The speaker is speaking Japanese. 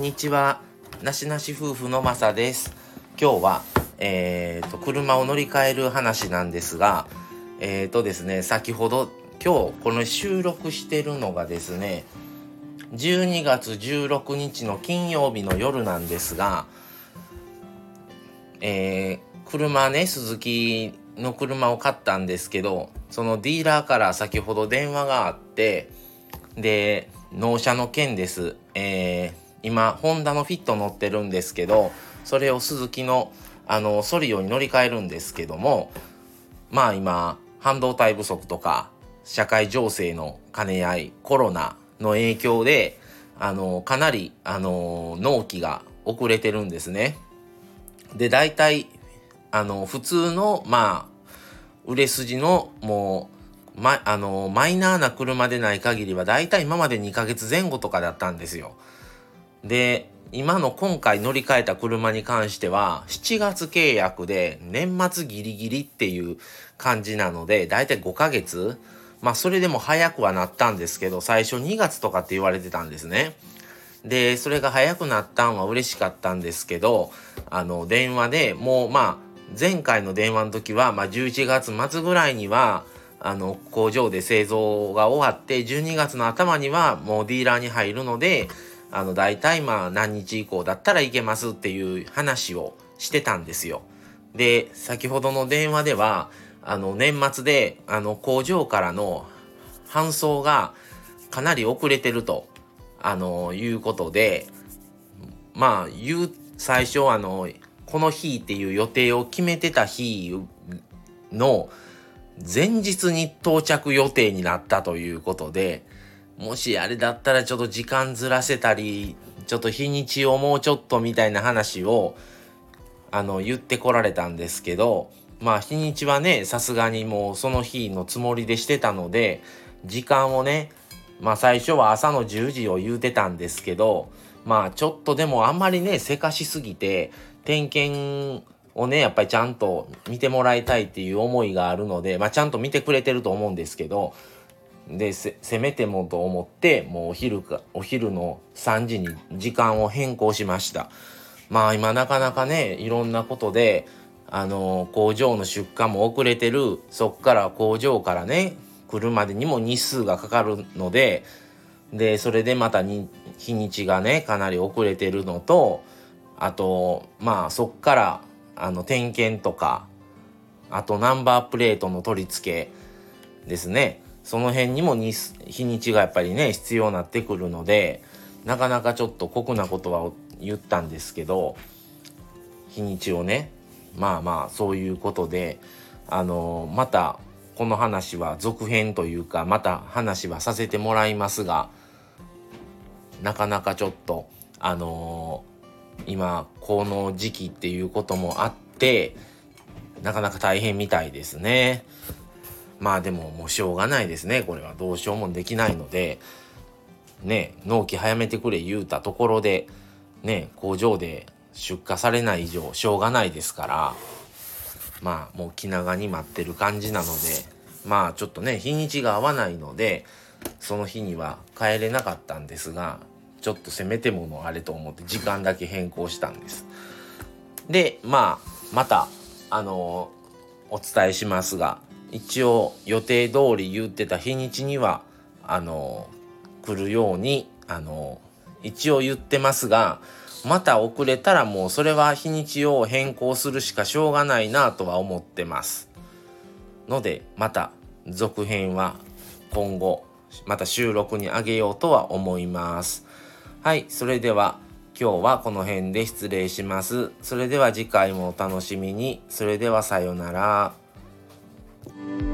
にちは。なしなし夫婦のまさです。今日は、えーと、車を乗り換える話なんですが、えーとですね、先ほど、今日この収録してるのがですね、12月16日の金曜日の夜なんですが、えー、車ね、鈴木の車を買ったんですけど、そのディーラーから先ほど電話があって、で、納車の件です。えー、今、ホンダのフィット乗ってるんですけど、それをスズキの、あの、ソリオに乗り換えるんですけども、まあ今、半導体不足とか、社会情勢の兼ね合い、コロナの影響で、あの、かなり、あの、納期が遅れてるんですね。で、大体、あの、普通の、まあ、売れ筋の、もう、ま、あの、マイナーな車でない限りは、大体今まで2ヶ月前後とかだったんですよ。で、今の今回乗り換えた車に関しては、7月契約で年末ギリギリっていう感じなので、だいたい5ヶ月まあそれでも早くはなったんですけど、最初2月とかって言われてたんですね。で、それが早くなったんは嬉しかったんですけど、あの、電話でもうまあ、前回の電話の時は、まあ11月末ぐらいには、あの、工場で製造が終わって、12月の頭にはもうディーラーに入るので、あの、大体まあ何日以降だったらいけますっていう話をしてたんですよ。で、先ほどの電話では、あの、年末で、あの、工場からの搬送がかなり遅れてると、あの、いうことで、まあ、言う、最初あの、この日っていう予定を決めてた日の前日に到着予定になったということで、もしあれだったらちょっと時間ずらせたり、ちょっと日にちをもうちょっとみたいな話を、あの、言ってこられたんですけど、まあ日にちはね、さすがにもうその日のつもりでしてたので、時間をね、まあ最初は朝の10時を言うてたんですけど、まあちょっとでもあんまりね、せかしすぎて、点検をね、やっぱりちゃんと見てもらいたいっていう思いがあるので、まあちゃんと見てくれてると思うんですけど、でせめてもと思ってもうお昼かお昼の3時に時間を変更しました。まあ今なかなかねいろんなことであの工場の出荷も遅れてる。そっから工場からね来るまでにも日数がかかるのででそれでまたに日にちがねかなり遅れてるのとあとまあそっからあの点検とかあとナンバープレートの取り付けですね。その辺にも日日にちがやっぱりね必要になってくるのでなかなかちょっと酷なことは言ったんですけど日にちをねまあまあそういうことであのまたこの話は続編というかまた話はさせてもらいますがなかなかちょっとあの今この時期っていうこともあってなかなか大変みたいですね。まあでももうしょうがないですね。これはどうしようもできないので、ね、納期早めてくれ言うたところで、ね、工場で出荷されない以上しょうがないですから、まあもう気長に待ってる感じなので、まあちょっとね、日にちが合わないので、その日には帰れなかったんですが、ちょっとせめてものあれと思って時間だけ変更したんです。で、まあ、また、あのー、お伝えしますが、一応予定通り言ってた日にちにはあの来るようにあの一応言ってますがまた遅れたらもうそれは日にちを変更するしかしょうがないなとは思ってます。のでまた続編は今後また収録にあげようとは思います。はいそれでは今日はこの辺で失礼します。それでは次回もお楽しみに。それではさようなら。Thank you.